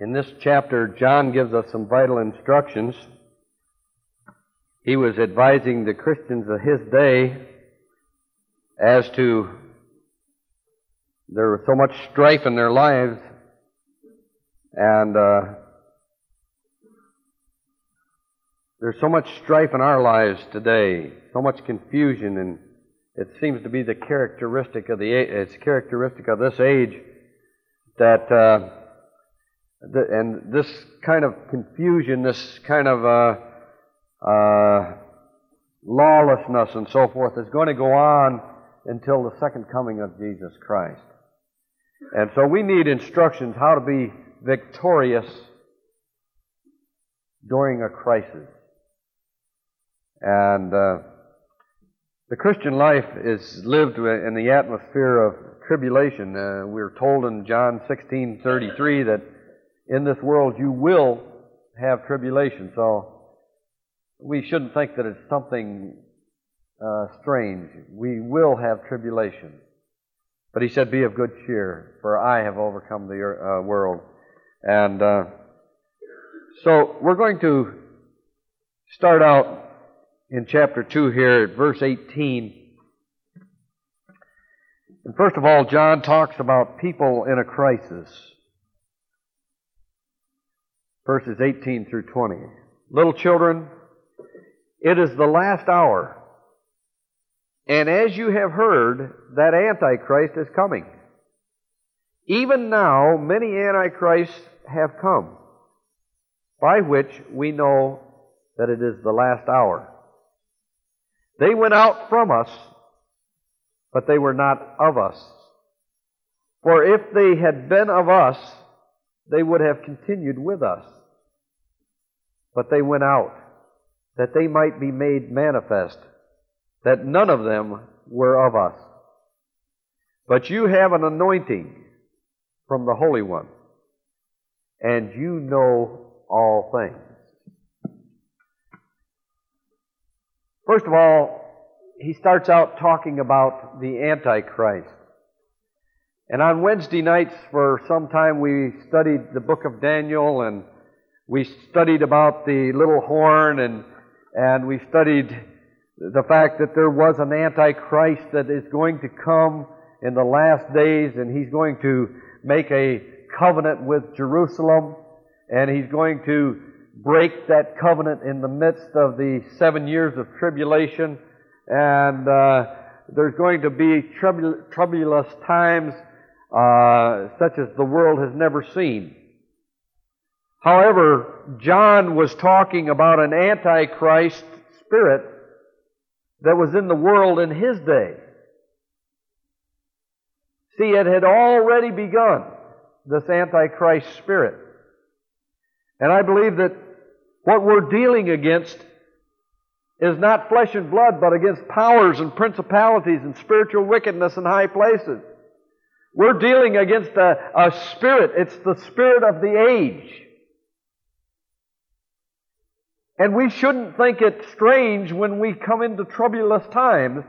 In this chapter, John gives us some vital instructions. He was advising the Christians of his day as to there was so much strife in their lives, and uh, there's so much strife in our lives today, so much confusion, and it seems to be the characteristic of the it's characteristic of this age that uh, and this kind of confusion, this kind of uh, uh, lawlessness and so forth is going to go on until the second coming of Jesus Christ. And so we need instructions how to be victorious during a crisis. And uh, the Christian life is lived in the atmosphere of tribulation. Uh, we're told in John 16:33 that in this world you will have tribulation. So we shouldn't think that it's something uh, strange. We will have tribulation. But he said, Be of good cheer, for I have overcome the uh, world. And uh, so we're going to start out in chapter 2 here at verse 18. And first of all, John talks about people in a crisis. Verses 18 through 20. Little children, it is the last hour. And as you have heard, that Antichrist is coming. Even now, many Antichrists have come, by which we know that it is the last hour. They went out from us, but they were not of us. For if they had been of us, they would have continued with us. But they went out, that they might be made manifest that none of them were of us. But you have an anointing from the Holy One, and you know all things. First of all, he starts out talking about the Antichrist. And on Wednesday nights, for some time, we studied the book of Daniel and we studied about the little horn and, and we studied the fact that there was an Antichrist that is going to come in the last days and he's going to make a covenant with Jerusalem and he's going to break that covenant in the midst of the seven years of tribulation and uh, there's going to be troublous times uh, such as the world has never seen. However, John was talking about an antichrist spirit that was in the world in his day. See, it had already begun, this Antichrist spirit. And I believe that what we're dealing against is not flesh and blood, but against powers and principalities and spiritual wickedness in high places. We're dealing against a, a spirit. It's the spirit of the age. And we shouldn't think it strange when we come into troublous times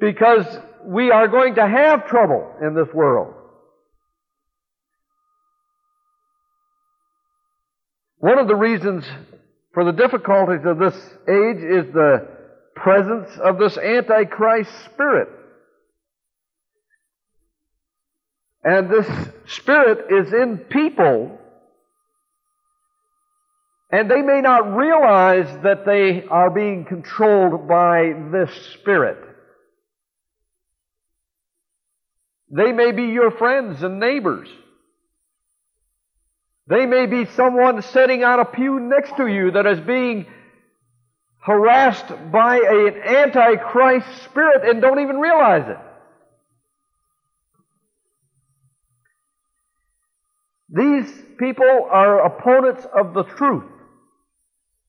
because we are going to have trouble in this world. One of the reasons for the difficulties of this age is the presence of this Antichrist spirit. And this spirit is in people and they may not realize that they are being controlled by this spirit. They may be your friends and neighbors. They may be someone sitting on a pew next to you that is being harassed by an antichrist spirit and don't even realize it. These people are opponents of the truth.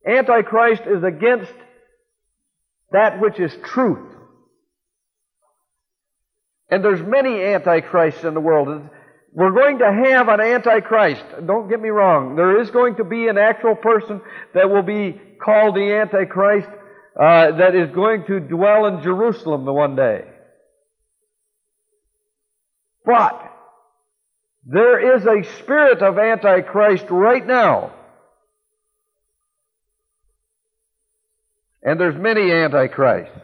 Antichrist is against that which is truth. And there's many antichrists in the world. We're going to have an antichrist. Don't get me wrong. There is going to be an actual person that will be called the antichrist uh, that is going to dwell in Jerusalem the one day. But There is a spirit of Antichrist right now. And there's many Antichrists.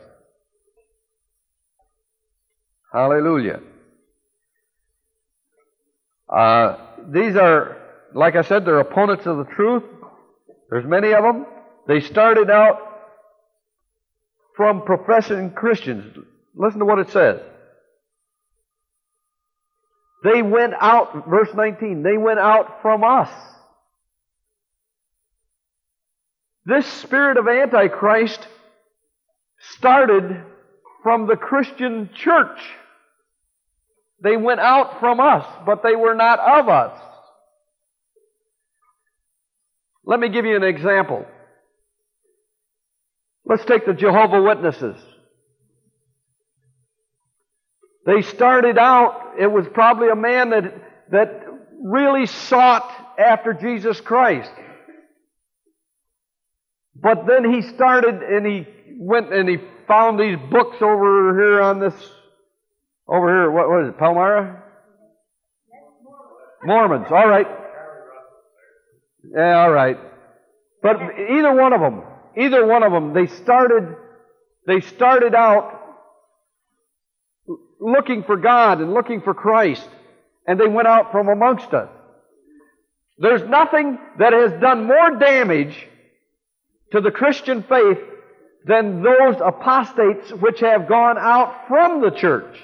Hallelujah. Uh, these are, like I said, they're opponents of the truth. There's many of them. They started out from professing Christians. Listen to what it says. They went out, verse 19, they went out from us. This spirit of Antichrist started from the Christian church. They went out from us, but they were not of us. Let me give you an example. Let's take the Jehovah Witnesses. They started out, it was probably a man that, that really sought after Jesus Christ. But then he started and he went and he found these books over here on this, over here, what was it, Palmyra? Mormons, all right. Yeah, all right. But either one of them, either one of them, they started, they started out looking for God and looking for Christ, and they went out from amongst us. There's nothing that has done more damage to the Christian faith than those apostates which have gone out from the church.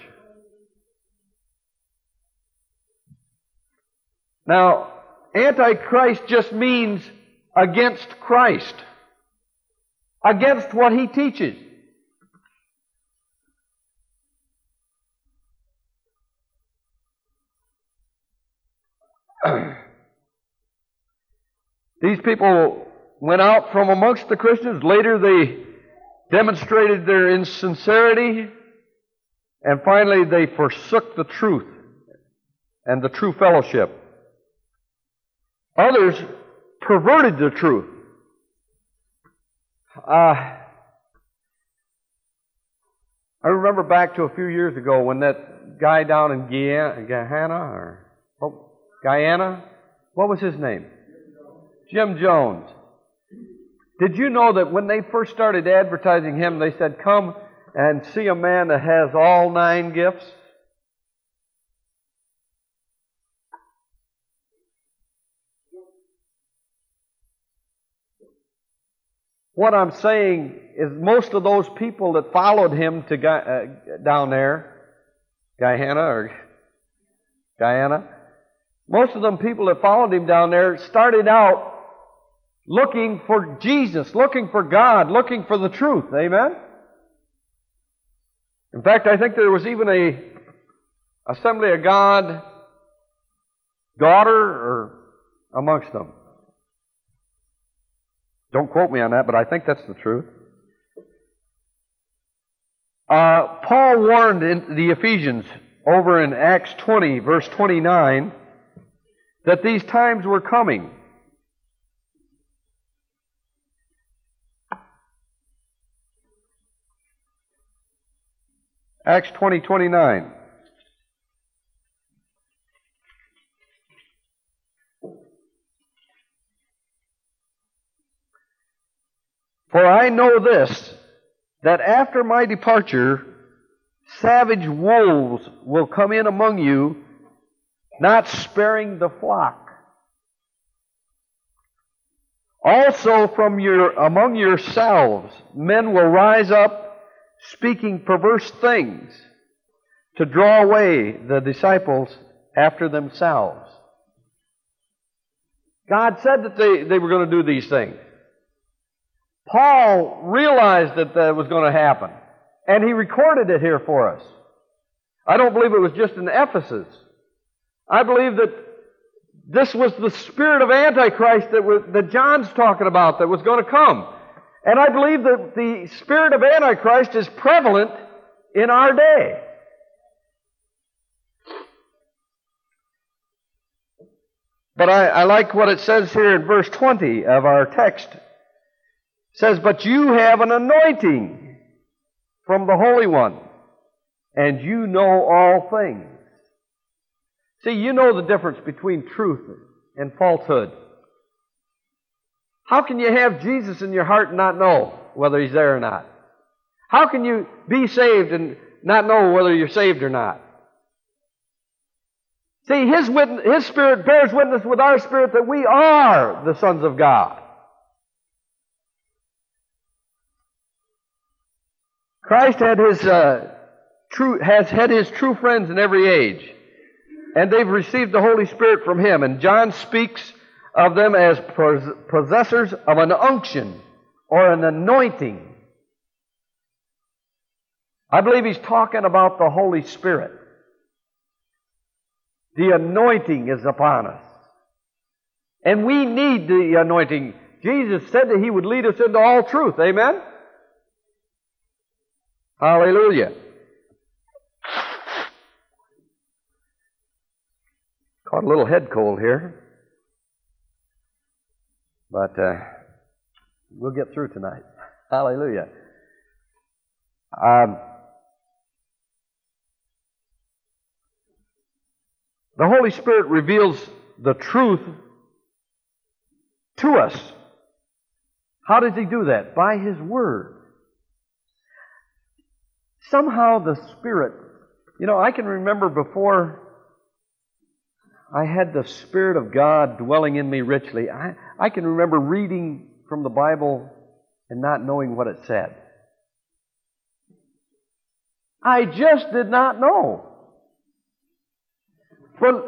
Now, Antichrist just means against Christ, against what he teaches. These people went out from amongst the Christians. Later, they demonstrated their insincerity. And finally, they forsook the truth and the true fellowship. Others perverted the truth. Uh, I remember back to a few years ago when that guy down in Guyana, or oh, Guyana, what was his name? Jim Jones. Did you know that when they first started advertising him, they said, Come and see a man that has all nine gifts? What I'm saying is most of those people that followed him to uh, down there, Guyana or Guyana, most of them people that followed him down there started out looking for Jesus, looking for God, looking for the truth. Amen? In fact, I think there was even a Assembly of God daughter or amongst them. Don't quote me on that, but I think that's the truth. Uh, Paul warned the Ephesians over in Acts 20, verse 29, that these times were coming. Acts 20, 29. For I know this, that after my departure, savage wolves will come in among you, not sparing the flock. Also from your, among yourselves, men will rise up speaking perverse things to draw away the disciples after themselves. God said that they, they were going to do these things. Paul realized that that was going to happen, and he recorded it here for us. I don't believe it was just in Ephesus. I believe that this was the spirit of Antichrist that, was, that John's talking about that was going to come. And I believe that the spirit of Antichrist is prevalent in our day. But I, I, like what it says here in verse 20 of our text. It says, But you have an anointing from the Holy One, and you know all things. See, you know the difference between truth and falsehood. How can you have Jesus in your heart and not know whether He's there or not? How can you be saved and not know whether you're saved or not? See, His, witness, His Spirit bears witness with our spirit that we are the sons of God. Christ had his uh, true, has had his true friends in every age, and they've received the Holy Spirit from him. And John speaks of them as possessors of an unction or an anointing. I believe he's talking about the Holy Spirit. The anointing is upon us. And we need the anointing. Jesus said that he would lead us into all truth. Amen? Hallelujah. Caught a little head cold here. But uh, we'll get through tonight. Hallelujah. Um, the Holy Spirit reveals the truth to us. How does He do that? By His Word. Somehow the Spirit, you know, I can remember before I had the Spirit of God dwelling in me richly. I, I can remember reading from the Bible and not knowing what it said. I just did not know. But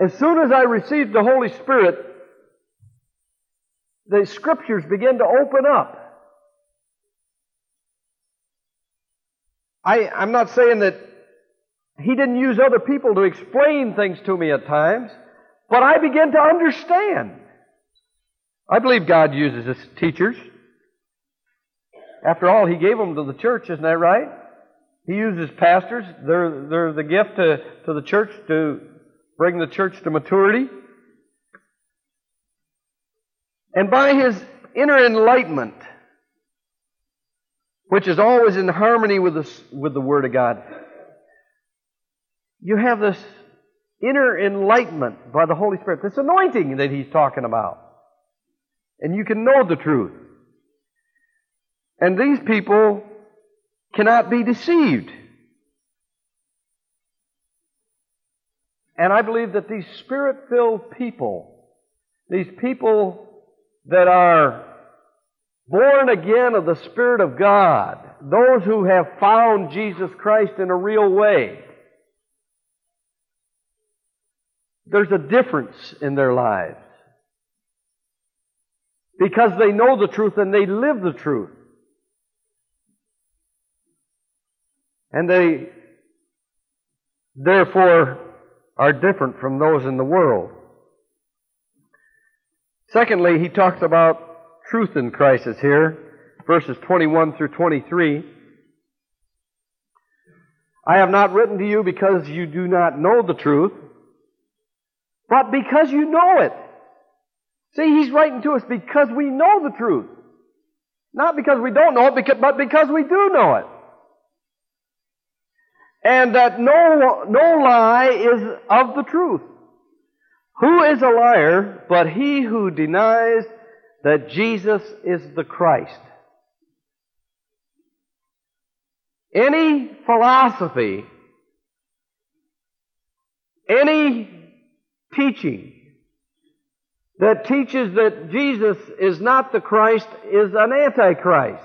as soon as I received the Holy Spirit, the Scriptures began to open up. I, I'm not saying that he didn't use other people to explain things to me at times, but I began to understand. I believe God uses his teachers. After all, he gave them to the church, isn't that right? He uses pastors. They're, they're the gift to, to the church to bring the church to maturity. And by his inner enlightenment, which is always in harmony with the, with the Word of God. You have this inner enlightenment by the Holy Spirit, this anointing that He's talking about. And you can know the truth. And these people cannot be deceived. And I believe that these spirit filled people, these people that are born again of the Spirit of God, those who have found Jesus Christ in a real way, there's a difference in their lives. Because they know the truth and they live the truth. And they, therefore, are different from those in the world. Secondly, he talks about truth in crisis here, verses 21 through 23. I have not written to you because you do not know the truth, but because you know it. See, he's writing to us because we know the truth. Not because we don't know it, but because we do know it. And that no, no lie is of the truth. Who is a liar but he who denies that Jesus is the Christ. Any philosophy, any teaching that teaches that Jesus is not the Christ is an antichrist.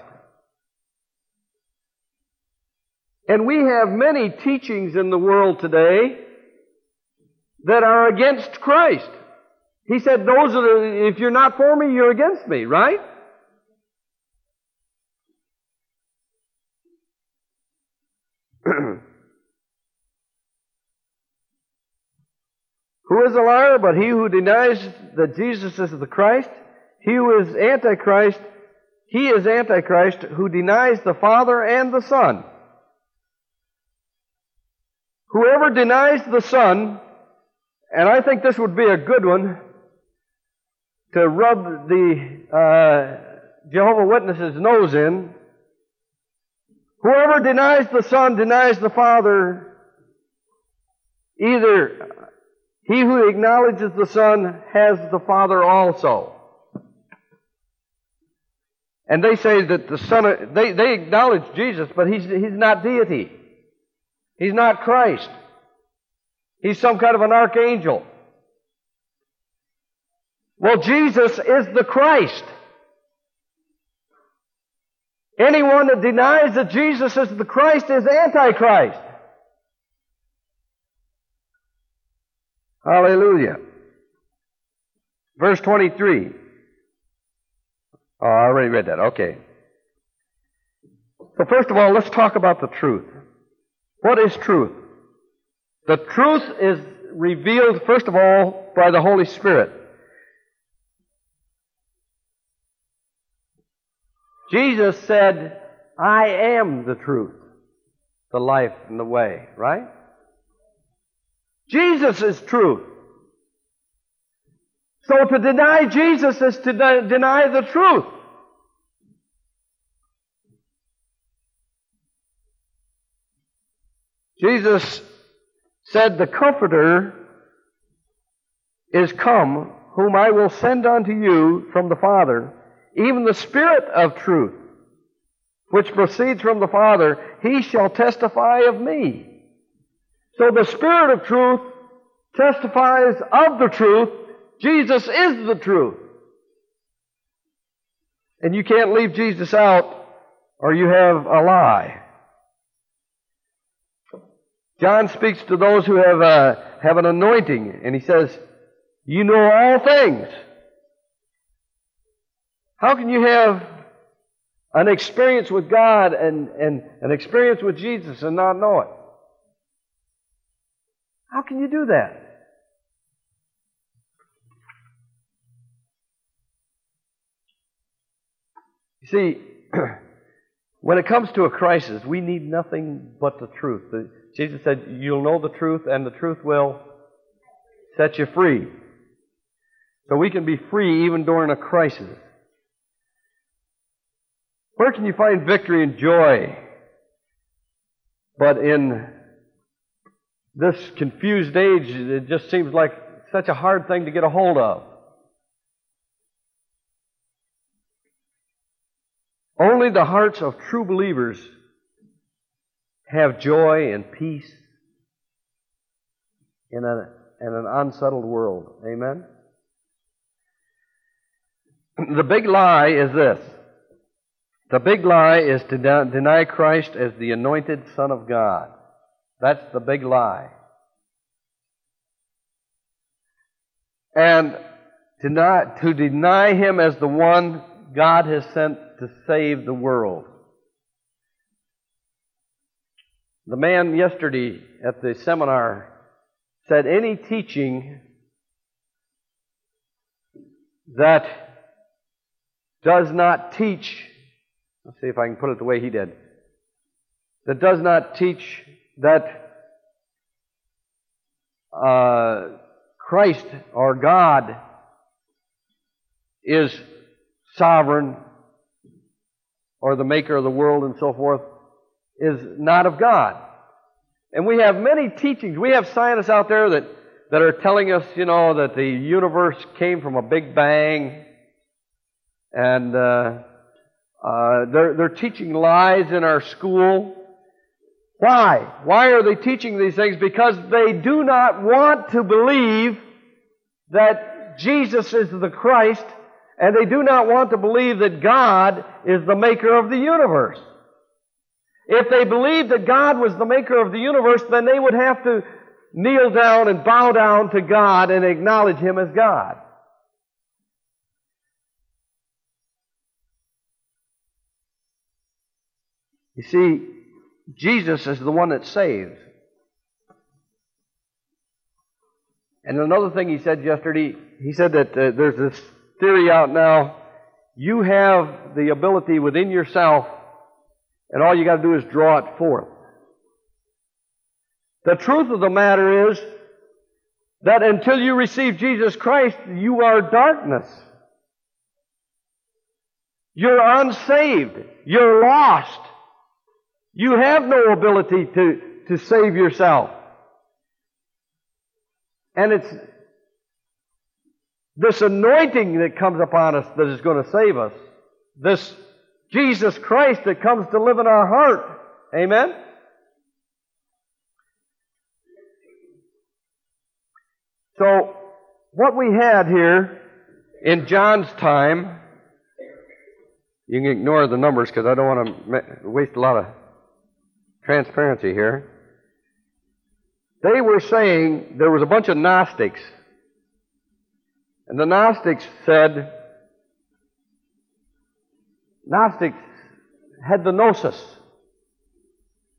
And we have many teachings in the world today that are against Christ. He said, those are the, if you're not for me, you're against me, right? Who is a liar but he who denies that Jesus is the Christ? He who is Antichrist, he is Antichrist who denies the Father and the Son. Whoever denies the Son, and I think this would be a good one, to rub the uh, Jehovah Witnesses' nose in. Whoever denies the Son denies the Father either He who acknowledges the Son has the Father also. And they say that the Son, they, they acknowledge Jesus, but he's, he's not deity. He's not Christ. He's some kind of an archangel. Well, Jesus is the Christ. Anyone that denies that Jesus is the Christ is Antichrist. Hallelujah. Verse 23. Oh, I already read that. Okay. So first of all, let's talk about the truth. What is truth? The truth is revealed, first of all, by the Holy Spirit. Jesus said, I am the truth, the life, and the way, right? Jesus is truth. So to deny Jesus is to de- deny the truth. Jesus said, The Comforter is come, whom I will send unto you from the Father, even the Spirit of truth, which proceeds from the Father, he shall testify of me. So the Spirit of truth testifies of the truth. Jesus is the truth. And you can't leave Jesus out or you have a lie. John speaks to those who have, uh, have an anointing, and he says, You know all things. How can you have an experience with God and, and an experience with Jesus and not know it? How can you do that? You see, when it comes to a crisis, we need nothing but the truth. Jesus said, You'll know the truth, and the truth will set you free. So we can be free even during a crisis. Where can you find victory and joy but in this confused age? It just seems like such a hard thing to get a hold of. Only the hearts of true believers have joy and peace in, a, in an unsettled world. Amen? The big lie is this. The big lie is to deny Christ as the anointed Son of God. That's the big lie. And to, not, to deny Him as the one God has sent to save the world. The man yesterday at the seminar said any teaching that does not teach, let's see if I can put it the way he did, that does not teach that uh, Christ or God is sovereign or the maker of the world and so forth is not of God. And we have many teachings. We have scientists out there that, that are telling us, you know, that the universe came from a big bang. And uh, uh, they're, they're teaching lies in our school. Why? Why are they teaching these things? Because they do not want to believe that Jesus is the Christ, and they do not want to believe that God is the maker of the universe. If they believed that God was the maker of the universe, then they would have to kneel down and bow down to God and acknowledge Him as God. You see, Jesus is the one that saves. And another thing he said yesterday, he said that uh, there's this theory out now. You have the ability within yourself and all you got to do is draw it forth. The truth of the matter is that until you receive Jesus Christ, you are darkness. You're unsaved. You're lost. You have no ability to, to save yourself. And it's this anointing that comes upon us that is going to save us. This Jesus Christ that comes to live in our heart. Amen? So, what we had here in John's time, you can ignore the numbers because I don't want to waste a lot of transparency here. They were saying there was a bunch of Gnostics. And the Gnostics said, Gnostics had the gnosis.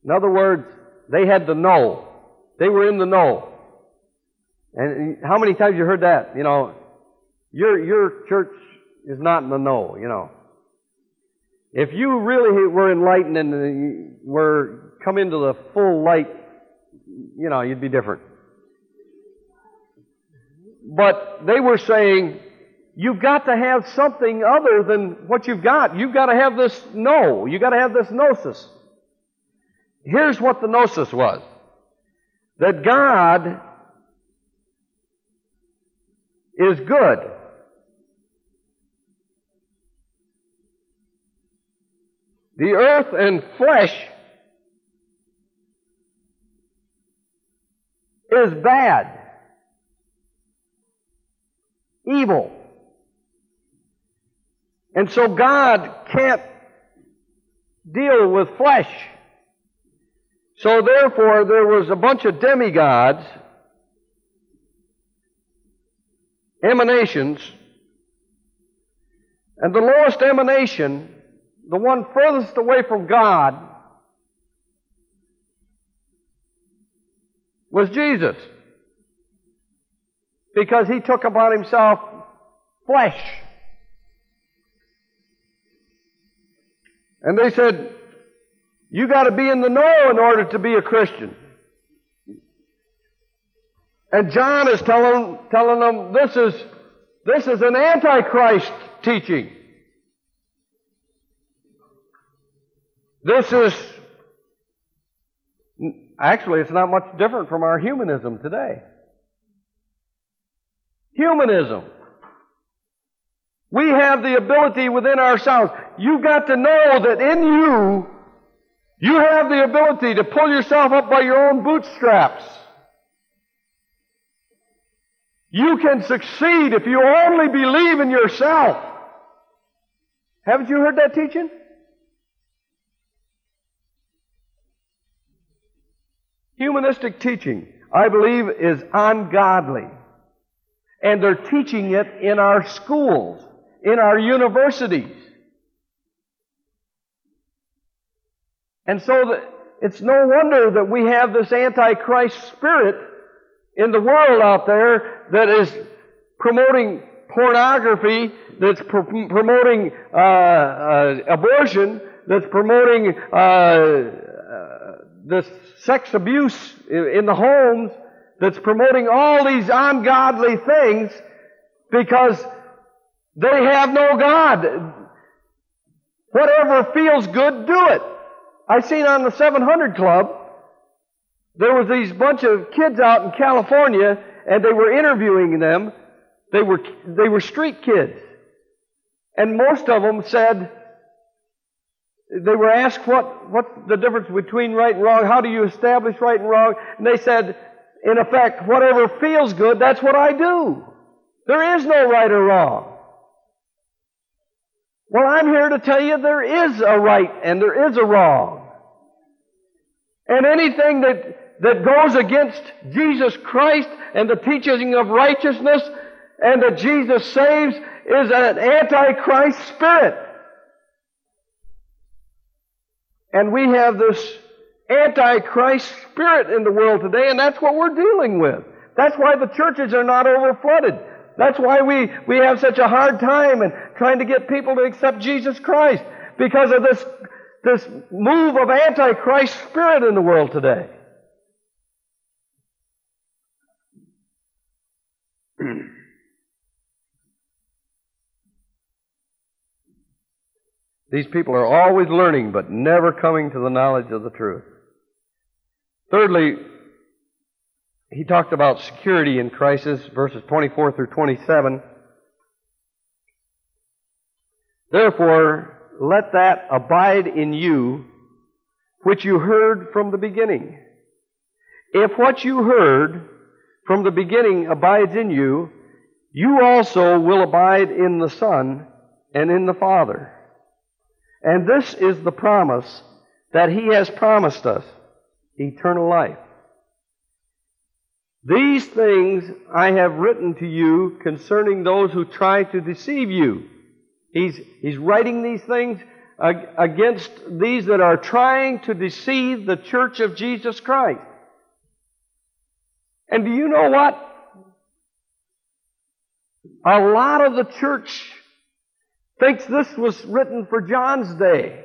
In other words, they had the know. They were in the know. And how many times you heard that? You know, your, your church is not in the know, you know. If you really were enlightened and were come into the full light, you know, you'd be different. But they were saying, you've got to have something other than what you've got. You've got to have this know. You've got to have this gnosis. Here's what the gnosis was. That God is good. The earth and flesh is bad, evil. And so God can't deal with flesh. So therefore, there was a bunch of demigods, emanations, and the lowest emanation, the one furthest away from God, was Jesus. Because he took upon himself flesh. And they said, you got to be in the know in order to be a Christian. And John is telling, telling them this is, this is an antichrist teaching. This is, actually, it's not much different from our humanism today. Humanism. We have the ability within ourselves. You've got to know that in you, you have the ability to pull yourself up by your own bootstraps. You can succeed if you only believe in yourself. Haven't you heard that teaching? Humanistic teaching, I believe, is ungodly. And they're teaching it in our schools, in our universities. And so that it's no wonder that we have this antichrist spirit in the world out there that is promoting pornography, that's pr- promoting uh, uh, abortion, that's promoting uh, this sex abuse in the homes, that's promoting all these ungodly things because they have no God. Whatever feels good, do it. I seen on the 700 Club, there was these bunch of kids out in California, and they were interviewing them. They were, they were street kids. And most of them said, they were asked what, what's the difference between right and wrong? How do you establish right and wrong? And they said, in effect, whatever feels good, that's what I do. There is no right or wrong. Well, I'm here to tell you there is a right and there is a wrong. And anything that, that goes against Jesus Christ and the teaching of righteousness and that Jesus saves is an antichrist spirit. And we have this antichrist spirit in the world today, and that's what we're dealing with. That's why the churches are not overflooded. That's why we, we have such a hard time in trying to get people to accept Jesus Christ because of this, this move of antichrist spirit in the world today. These people are always learning but never coming to the knowledge of the truth. Thirdly, he talked about security in crisis, verses 24 through 27. Therefore, let that abide in you which you heard from the beginning. If what you heard from the beginning abides in you, you also will abide in the Son and in the Father. And this is the promise that He has promised us eternal life. These things I have written to you concerning those who try to deceive you. He's, he's writing these things against these that are trying to deceive the church of Jesus Christ. And do you know what? A lot of the church thinks this was written for John's day.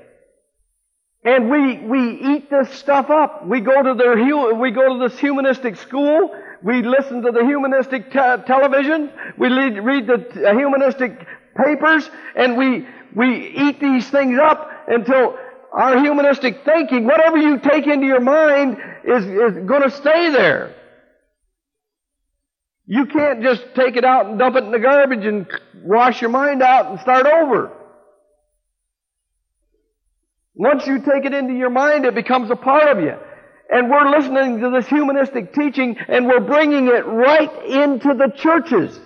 And we, we eat this stuff up. We go to their, we go to this humanistic school. We listen to the humanistic te- television. We read, read the uh, humanistic papers and we, we eat these things up until our humanistic thinking, whatever you take into your mind is, is going to stay there. You can't just take it out and dump it in the garbage and wash your mind out and start over. Once you take it into your mind, it becomes a part of you. And we're listening to this humanistic teaching and we're bringing it right into the churches.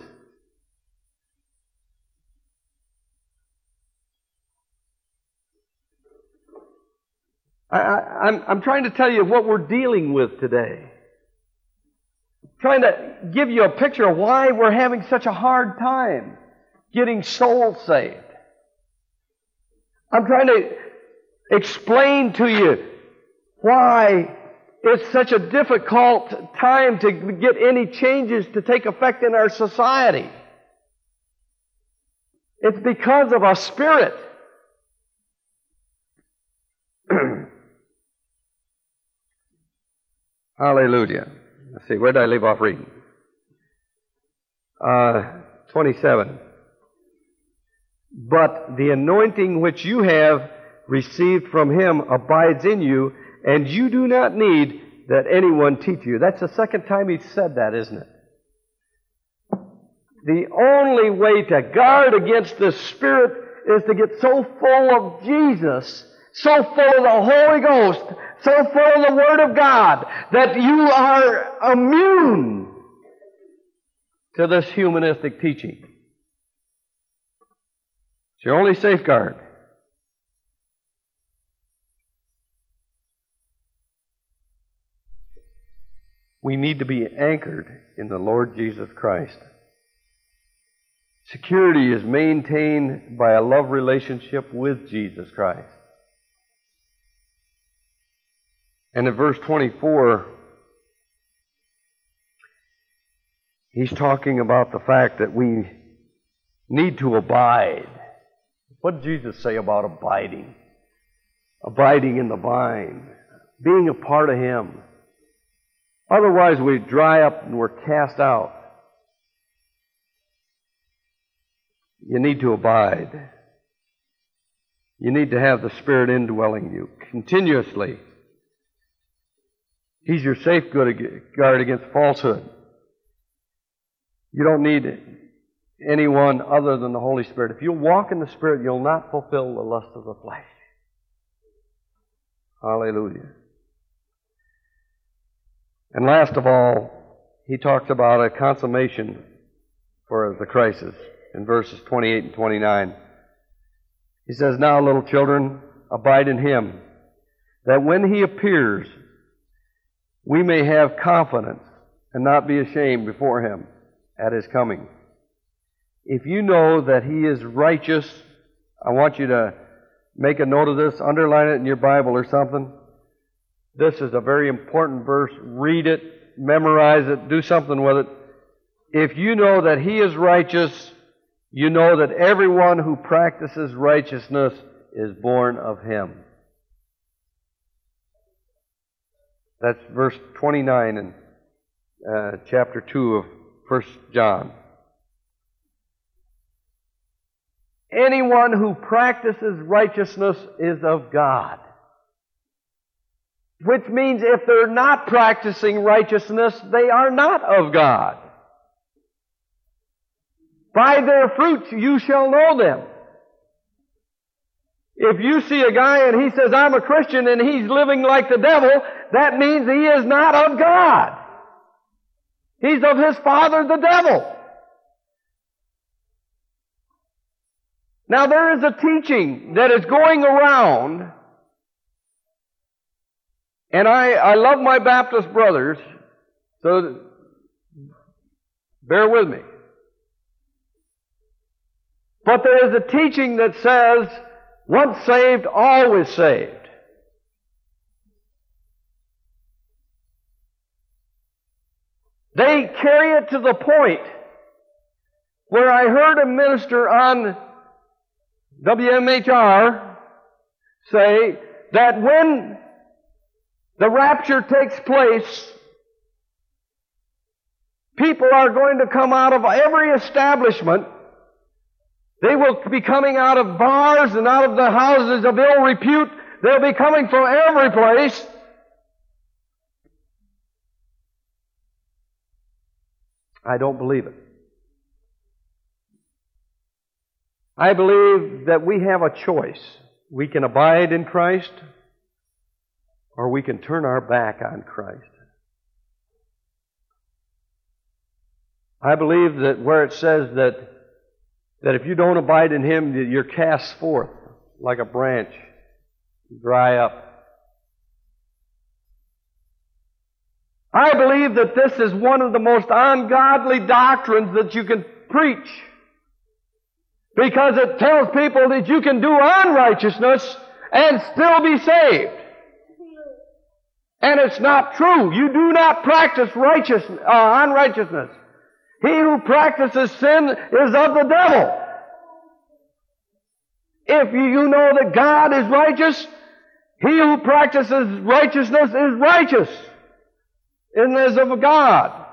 I, am I'm trying to tell you what we're dealing with today. Trying to give you a picture of why we're having such a hard time getting souls saved. I'm trying to explain to you why it's such a difficult time to get any changes to take effect in our society. It's because of our spirit. Hallelujah. Let's see, where did I leave off reading? Uh, 27. But the anointing which you have received from him abides in you, and you do not need that anyone teach you. That's the second time he said that, isn't it? The only way to guard against the Spirit is to get so full of Jesus, so full of the Holy Ghost, so full of the Word of God that you are immune to this humanistic teaching. It's your only safeguard. We need to be anchored in the Lord Jesus Christ. Security is maintained by a love relationship with Jesus Christ. And in verse 24, he's talking about the fact that we need to abide. What did Jesus say about abiding? Abiding in the vine, being a part of Him. Otherwise, we dry up and we're cast out. You need to abide. You need to have the Spirit indwelling you continuously. He's your safeguard guard against falsehood. You don't need anyone other than the Holy Spirit. If you walk in the Spirit, you'll not fulfill the lust of the flesh. Hallelujah. And last of all, he talks about a consummation for the crisis in verses 28 and 29. He says, Now, little children, abide in him, that when he appears, we may have confidence and not be ashamed before Him at His coming. If you know that He is righteous, I want you to make a note of this, underline it in your Bible or something. This is a very important verse. Read it, memorize it, do something with it. If you know that He is righteous, you know that everyone who practices righteousness is born of Him. That's verse 29 in uh, chapter 2 of 1 John. Anyone who practices righteousness is of God. Which means if they're not practicing righteousness, they are not of God. By their fruits you shall know them. If you see a guy and he says, I'm a Christian and he's living like the devil, that means he is not of God. He's of his father, the devil. Now there is a teaching that is going around, and I, I love my Baptist brothers, so bear with me. But there is a teaching that says once saved, always saved. They carry it to the point where I heard a minister on WMHR say that when the rapture takes place, people are going to come out of every establishment they will be coming out of bars and out of the houses of ill repute. They'll be coming from every place. I don't believe it. I believe that we have a choice. We can abide in Christ or we can turn our back on Christ. I believe that where it says that that if you don't abide in Him, you're cast forth like a branch, dry up. I believe that this is one of the most ungodly doctrines that you can preach. Because it tells people that you can do unrighteousness and still be saved. And it's not true. You do not practice righteous, uh, unrighteousness. He who practices sin is of the devil. If you know that God is righteous, he who practices righteousness is righteous and is of God.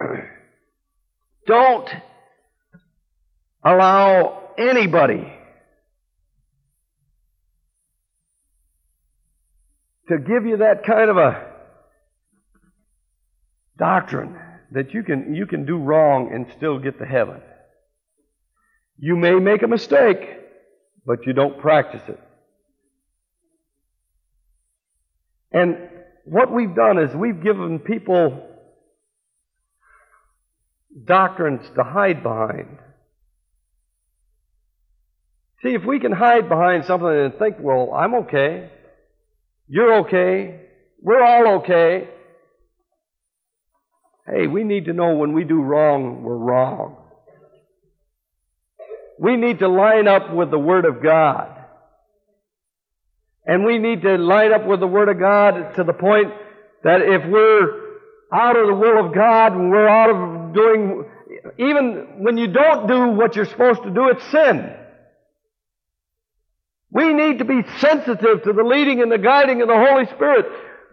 Don't allow anybody to give you that kind of a doctrine that you can, you can do wrong and still get to heaven. You may make a mistake, but you don't practice it. And what we've done is we've given people doctrines to hide behind. See, if we can hide behind something and think, well, I'm okay, you're okay. We're all okay. Hey, we need to know when we do wrong, we're wrong. We need to line up with the Word of God. And we need to line up with the Word of God to the point that if we're out of the will of God and we're out of doing, even when you don't do what you're supposed to do, it's sin. We need to be sensitive to the leading and the guiding of the Holy Spirit.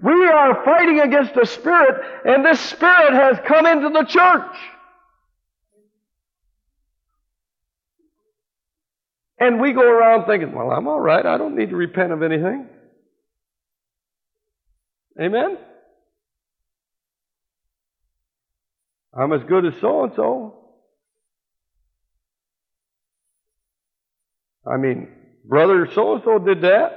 We are fighting against a spirit, and this spirit has come into the church. And we go around thinking, well, I'm all right. I don't need to repent of anything. Amen? I'm as good as so and so. I mean, Brother so and so did that.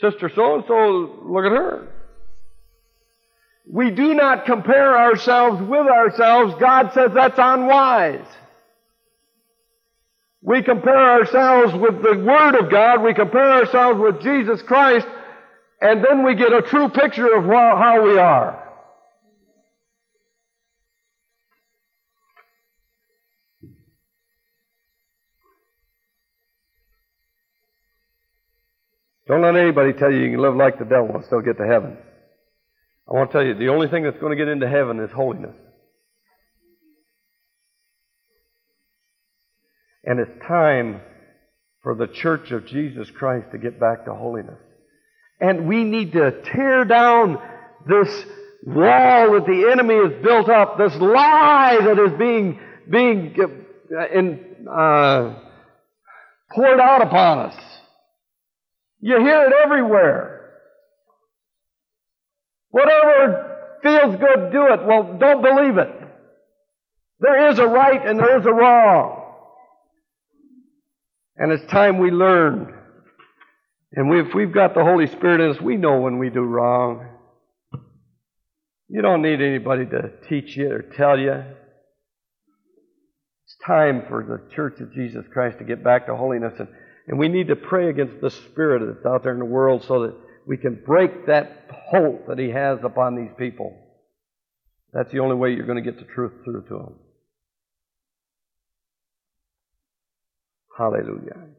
Sister so and so, look at her. We do not compare ourselves with ourselves. God says that's unwise. We compare ourselves with the Word of God. We compare ourselves with Jesus Christ. And then we get a true picture of how we are. Don't let anybody tell you you can live like the devil and still get to heaven. I want to tell you, the only thing that's going to get into heaven is holiness. And it's time for the church of Jesus Christ to get back to holiness. And we need to tear down this wall that the enemy has built up, this lie that is being, being uh, in, uh, poured out upon us. You hear it everywhere. Whatever feels good, do it. Well, don't believe it. There is a right and there is a wrong. And it's time we learn. And we, if we've got the Holy Spirit in us, we know when we do wrong. You don't need anybody to teach you or tell you. It's time for the Church of Jesus Christ to get back to holiness. And, and we need to pray against the spirit that's out there in the world so that we can break that hold that He has upon these people. That's the only way you're going to get the truth through to them. Hallelujah.